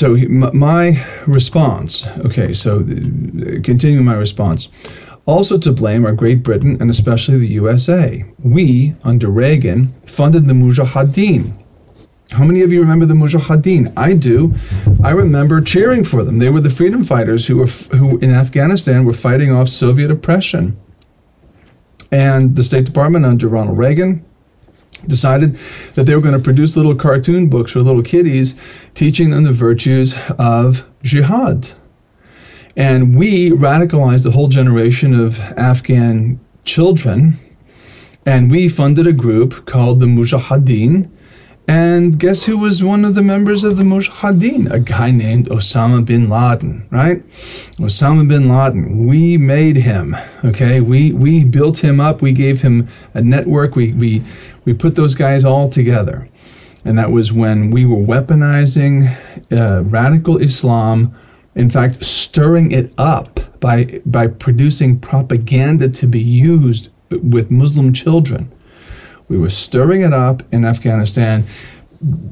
so my response, okay, so uh, continuing my response, also to blame are Great Britain and especially the USA. We, under Reagan, funded the Mujahideen. How many of you remember the Mujahideen? I do. I remember cheering for them. They were the freedom fighters who were f- who in Afghanistan were fighting off Soviet oppression. And the State Department under Ronald Reagan decided that they were going to produce little cartoon books for little kiddies teaching them the virtues of jihad. And we radicalized a whole generation of Afghan children, and we funded a group called the Mujahideen. And guess who was one of the members of the Mujahideen? A guy named Osama bin Laden, right? Osama bin Laden. We made him, okay? We we built him up. We gave him a network. We we we put those guys all together. And that was when we were weaponizing uh, radical Islam, in fact, stirring it up by, by producing propaganda to be used with Muslim children. We were stirring it up in Afghanistan,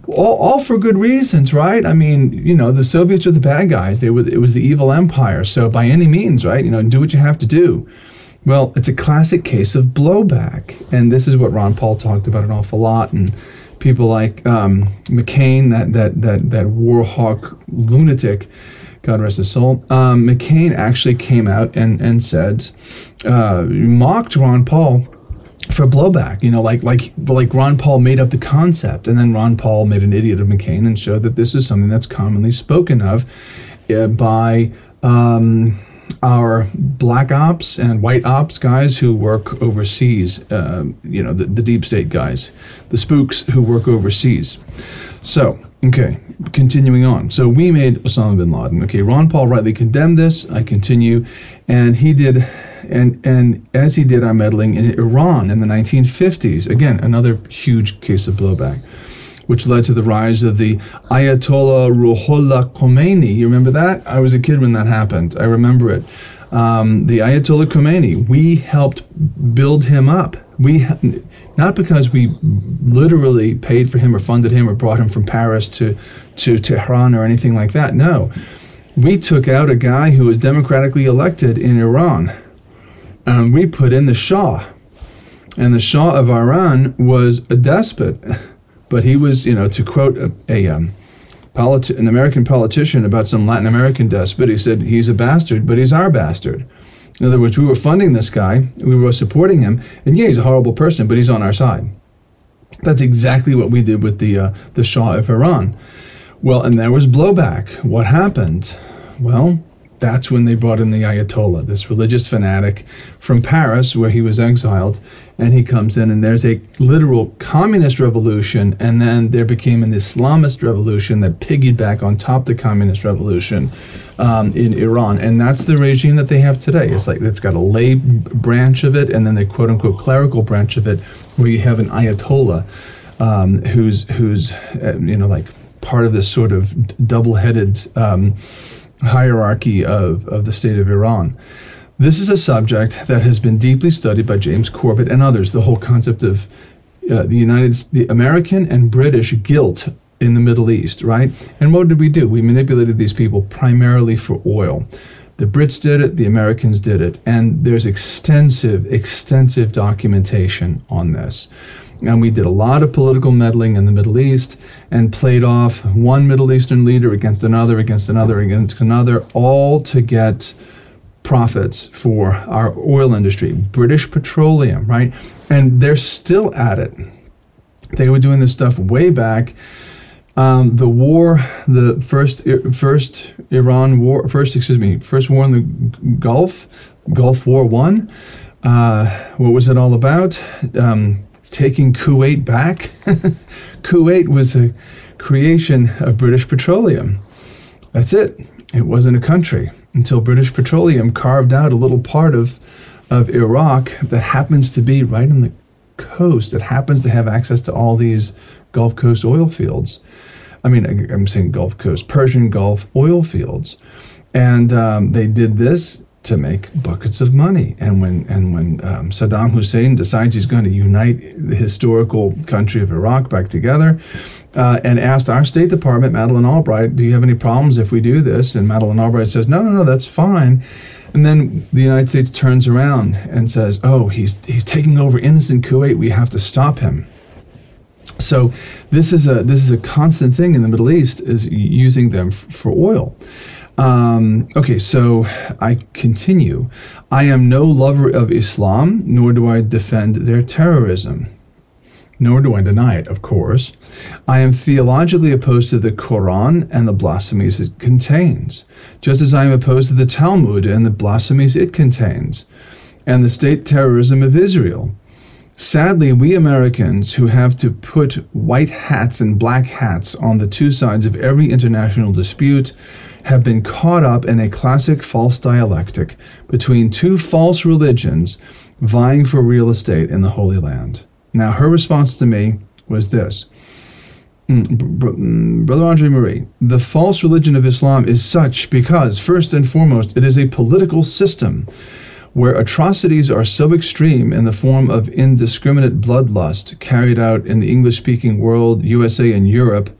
all, all for good reasons, right? I mean, you know, the Soviets were the bad guys. They were, it was the evil empire. So by any means, right? You know, do what you have to do. Well, it's a classic case of blowback. And this is what Ron Paul talked about an awful lot. And people like um, McCain, that, that, that, that war hawk lunatic, God rest his soul, um, McCain actually came out and, and said, uh, mocked Ron Paul for blowback. You know, like like like Ron Paul made up the concept, and then Ron Paul made an idiot of McCain and showed that this is something that's commonly spoken of uh, by um, our black ops and white ops guys who work overseas. Uh, you know, the, the deep state guys, the spooks who work overseas. So, okay, continuing on. So we made Osama bin Laden. Okay, Ron Paul rightly condemned this. I continue, and he did, and and as he did our meddling in Iran in the 1950s. Again, another huge case of blowback. Which led to the rise of the Ayatollah Ruhollah Khomeini. You remember that? I was a kid when that happened. I remember it. Um, the Ayatollah Khomeini. We helped build him up. We not because we literally paid for him or funded him or brought him from Paris to to Tehran or anything like that. No, we took out a guy who was democratically elected in Iran, and we put in the Shah, and the Shah of Iran was a despot, but he was, you know, to quote a, a um, politi- an American politician about some Latin American despot, he said he's a bastard, but he's our bastard. In other words, we were funding this guy, we were supporting him, and yeah, he's a horrible person, but he's on our side. That's exactly what we did with the uh, the Shah of Iran. Well, and there was blowback. What happened? Well, that's when they brought in the Ayatollah, this religious fanatic from Paris, where he was exiled, and he comes in, and there's a literal communist revolution, and then there became an Islamist revolution that piggybacked on top the communist revolution um, in Iran, and that's the regime that they have today. It's like it's got a lay branch of it, and then the quote unquote clerical branch of it, where you have an Ayatollah um, who's who's uh, you know like part of this sort of double-headed um, hierarchy of, of the state of Iran. This is a subject that has been deeply studied by James Corbett and others. The whole concept of uh, the United, the American and British guilt in the Middle East, right? And what did we do? We manipulated these people primarily for oil. The Brits did it, the Americans did it, and there's extensive, extensive documentation on this. And we did a lot of political meddling in the Middle East and played off one Middle Eastern leader against another, against another, against another, all to get profits for our oil industry, British Petroleum, right? And they're still at it. They were doing this stuff way back. Um, the war, the first first Iran war, first excuse me, first war in the Gulf, Gulf War One. Uh, what was it all about? Um, taking Kuwait back. Kuwait was a creation of British Petroleum. That's it. It wasn't a country until British Petroleum carved out a little part of, of Iraq that happens to be right on the coast, that happens to have access to all these Gulf Coast oil fields. I mean, I'm saying Gulf Coast, Persian Gulf oil fields. And um, they did this to make buckets of money. And when and when um, Saddam Hussein decides he's going to unite the historical country of Iraq back together, uh, and asked our State Department, Madeleine Albright, "Do you have any problems if we do this?" And Madeleine Albright says, "No, no, no, that's fine." And then the United States turns around and says, "Oh, he's he's taking over innocent Kuwait. We have to stop him." So this is a this is a constant thing in the Middle East is using them f- for oil. Um, okay, so I continue. I am no lover of Islam, nor do I defend their terrorism. Nor do I deny it, of course. I am theologically opposed to the Quran and the blasphemies it contains, just as I am opposed to the Talmud and the blasphemies it contains, and the state terrorism of Israel. Sadly, we Americans who have to put white hats and black hats on the two sides of every international dispute have been caught up in a classic false dialectic between two false religions vying for real estate in the Holy Land. Now, her response to me was this mm, mm, Brother Andre Marie, the false religion of Islam is such because, first and foremost, it is a political system where atrocities are so extreme in the form of indiscriminate bloodlust carried out in the English speaking world, USA, and Europe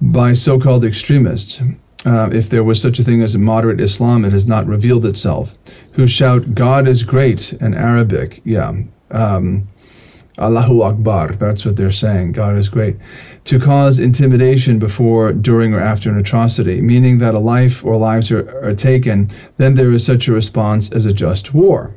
by so called extremists uh, if there was such a thing as a moderate Islam, it has not revealed itself, who shout, God is great in Arabic. Yeah. Um, Allahu Akbar, that's what they're saying. God is great. To cause intimidation before, during, or after an atrocity, meaning that a life or lives are, are taken, then there is such a response as a just war.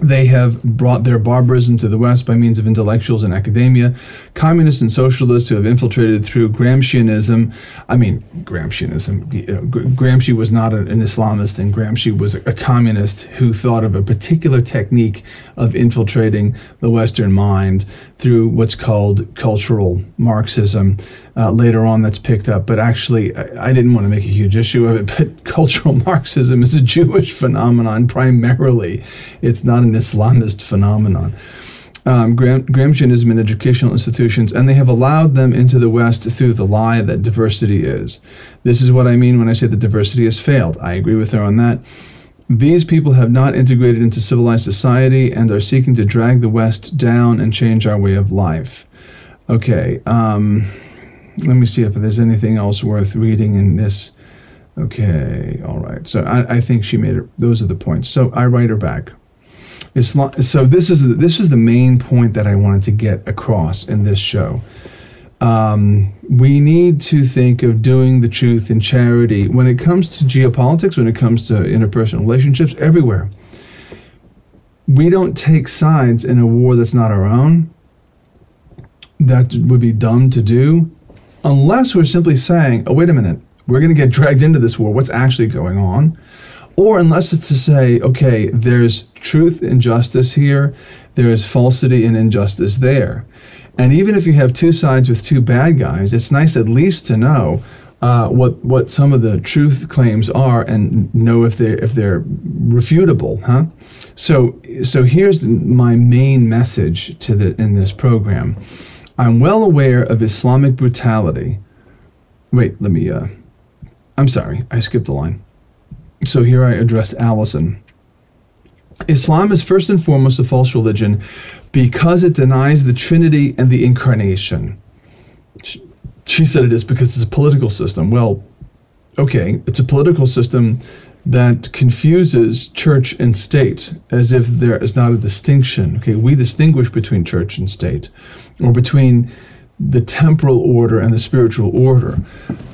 They have brought their barbarism to the West by means of intellectuals and academia, communists and socialists who have infiltrated through Gramscianism. I mean, Gramscianism. You know, Gramsci was not an Islamist, and Gramsci was a communist who thought of a particular technique of infiltrating the Western mind through what's called cultural Marxism. Uh, later on, that's picked up, but actually, I, I, didn't want to make a huge issue of it. But cultural Marxism is a Jewish phenomenon primarily, it's not an Islamist phenomenon. Um, Gram- Gramscianism in educational institutions, and they have allowed them into the West through the lie that diversity is. This is what I mean when I say that diversity has failed. I agree with her on that. These people have not integrated into civilized society and are seeking to drag the West down and change our way of life. Okay, um, let me see if there's anything else worth reading in this. Okay, all right. So I, I think she made it. Those are the points. So I write her back. Islam, so this is this is the main point that I wanted to get across in this show um, we need to think of doing the truth in charity when it comes to geopolitics, when it comes to interpersonal relationships, everywhere. We don't take sides in a war that's not our own. That would be dumb to do unless we're simply saying, oh, wait a minute, we're going to get dragged into this war. What's actually going on? Or unless it's to say, okay, there's truth and justice here, there is falsity and injustice there. And even if you have two sides with two bad guys, it's nice at least to know uh, what what some of the truth claims are and know if they if they're refutable, huh? So so here's my main message to the in this program. I'm well aware of Islamic brutality. Wait, let me. Uh, I'm sorry, I skipped a line. So here I address Allison. Islam is first and foremost a false religion because it denies the Trinity and the Incarnation. She, she said it is because it's a political system. Well, okay, it's a political system that confuses church and state as if there is not a distinction. Okay, we distinguish between church and state, or between the temporal order and the spiritual order.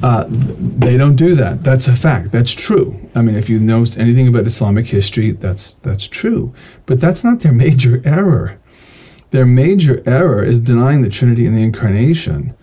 Uh, they don't do that. That's a fact. That's true. I mean, if you know anything about Islamic history, that's that's true. But that's not their major error. Their major error is denying the Trinity and the Incarnation.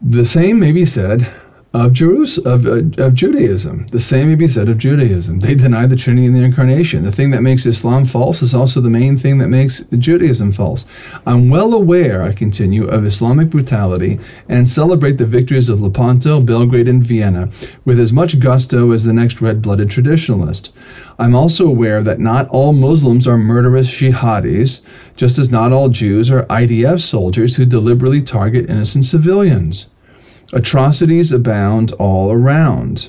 The same may be said of, Jerus- of, uh, of Judaism. The same may be said of Judaism. They deny the Trinity and the Incarnation. The thing that makes Islam false is also the main thing that makes Judaism false. I'm well aware, I continue, of Islamic brutality and celebrate the victories of Lepanto, Belgrade, and Vienna with as much gusto as the next red blooded traditionalist. I'm also aware that not all Muslims are murderous jihadis, just as not all Jews are IDF soldiers who deliberately target innocent civilians. Atrocities abound all around.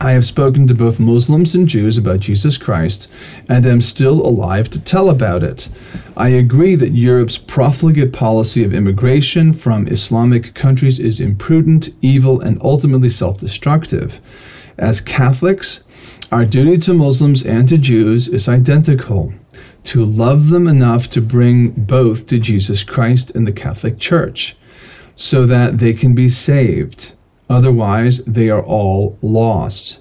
I have spoken to both Muslims and Jews about Jesus Christ and am still alive to tell about it. I agree that Europe's profligate policy of immigration from Islamic countries is imprudent, evil, and ultimately self destructive. As Catholics, our duty to Muslims and to Jews is identical to love them enough to bring both to Jesus Christ and the Catholic Church so that they can be saved. Otherwise, they are all lost.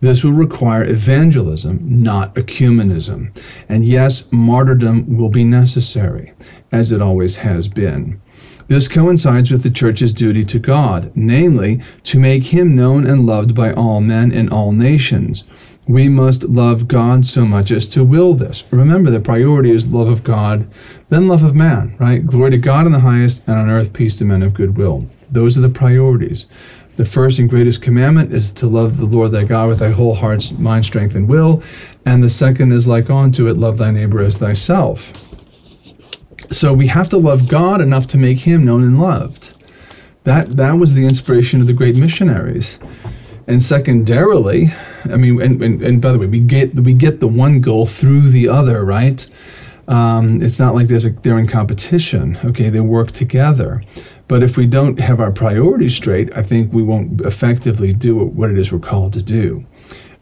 This will require evangelism, not ecumenism. And yes, martyrdom will be necessary, as it always has been. This coincides with the church's duty to God, namely, to make him known and loved by all men in all nations. We must love God so much as to will this. Remember, the priority is love of God, then love of man, right? Glory to God in the highest, and on earth peace to men of good will. Those are the priorities. The first and greatest commandment is to love the Lord thy God with thy whole heart, mind, strength, and will. And the second is like unto it, love thy neighbor as thyself. So we have to love God enough to make him known and loved. That that was the inspiration of the great missionaries. And secondarily, I mean, and, and, and by the way, we get we get the one goal through the other, right? Um, it's not like there's a, they're in competition. Okay, they work together. But if we don't have our priorities straight, I think we won't effectively do what it is we're called to do.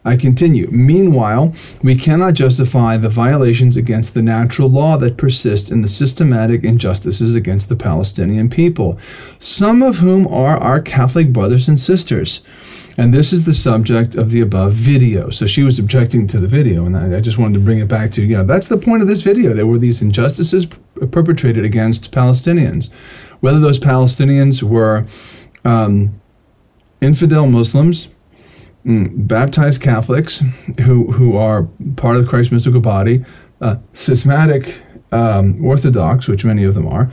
I continue. Meanwhile, we cannot justify the violations against the natural law that persist in the systematic injustices against the Palestinian people, some of whom are our Catholic brothers and sisters. And this is the subject of the above video. So she was objecting to the video, and I, just wanted to bring it back to, you know, that's the point of this video. There were these injustices perpetrated against Palestinians whether those Palestinians were um, infidel Muslims, mm, baptized Catholics who, who are part of the Christ mystical body, uh, schismatic um, Orthodox, which many of them are.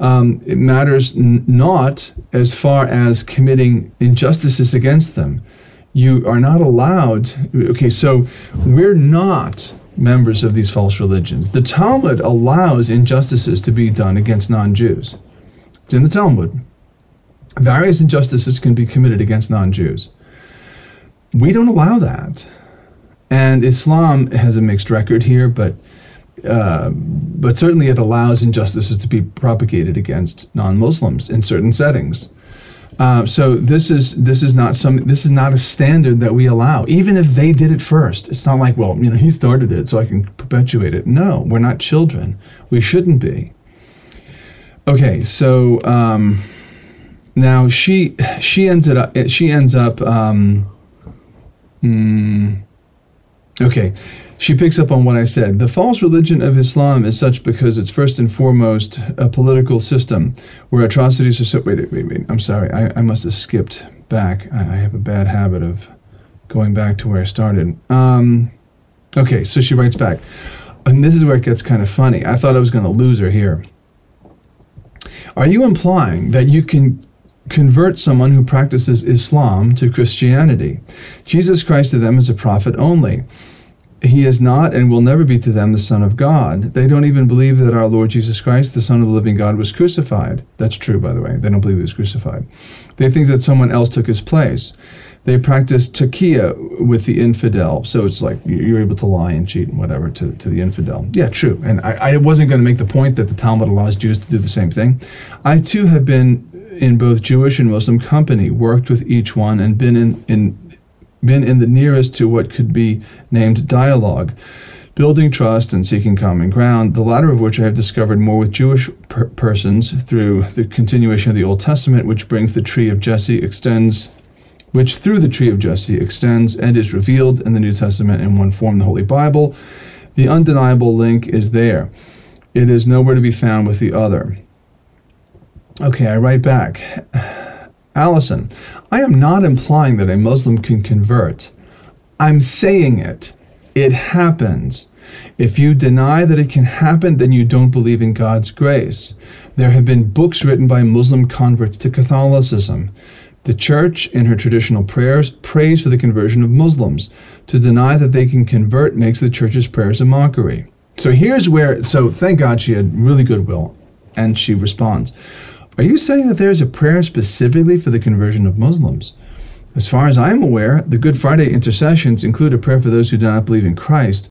Um, it matters n- not as far as committing injustices against them. You are not allowed. Okay, so we're not members of these false religions. The Talmud allows injustices to be done against non Jews. It's in the Talmud. Various injustices can be committed against non Jews. We don't allow that. And Islam has a mixed record here, but uh, but certainly it allows injustices to be propagated against non-Muslims in certain settings. Uh, so this is this is not some this is not a standard that we allow, even if they did it first. It's not like well, you know, he started it, so I can perpetuate it. No, we're not children. We shouldn't be. Okay, so um, now she she ended up she ends up um, mm, okay. She picks up on what I said. The false religion of Islam is such because it's first and foremost a political system where atrocities are so. Wait, wait, wait. I'm sorry. I, I must have skipped back. I, I have a bad habit of going back to where I started. Um, okay, so she writes back. And this is where it gets kind of funny. I thought I was going to lose her here. Are you implying that you can convert someone who practices Islam to Christianity? Jesus Christ to them is a prophet only. He is not and will never be to them the Son of God. They don't even believe that our Lord Jesus Christ, the Son of the living God, was crucified. That's true, by the way. They don't believe he was crucified. They think that someone else took his place they practice taqiyya with the infidel. So it's like you're able to lie and cheat and whatever to, to the infidel. Yeah, true. And I, I wasn't going to make the point that the Talmud allows Jews to do the same thing. I too have been in both Jewish and Muslim company, worked with each one, and been in, in been in the nearest to what could be named dialogue, building trust and seeking common ground, the latter of which I have discovered more with Jewish per- persons through the continuation of the Old Testament, which brings the tree of Jesse, extends which through the tree of Jesse extends and is revealed in the New Testament in one form, the Holy Bible. The undeniable link is there. It is nowhere to be found with the other. Okay, I write back. Allison, I am not implying that a Muslim can convert. I'm saying it. It happens. If you deny that it can happen, then you don't believe in God's grace. There have been books written by Muslim converts to Catholicism. The church, in her traditional prayers, prays for the conversion of Muslims. To deny that they can convert makes the church's prayers a mockery. So here's where, so thank God she had really good will, and she responds Are you saying that there is a prayer specifically for the conversion of Muslims? As far as I am aware, the Good Friday intercessions include a prayer for those who do not believe in Christ.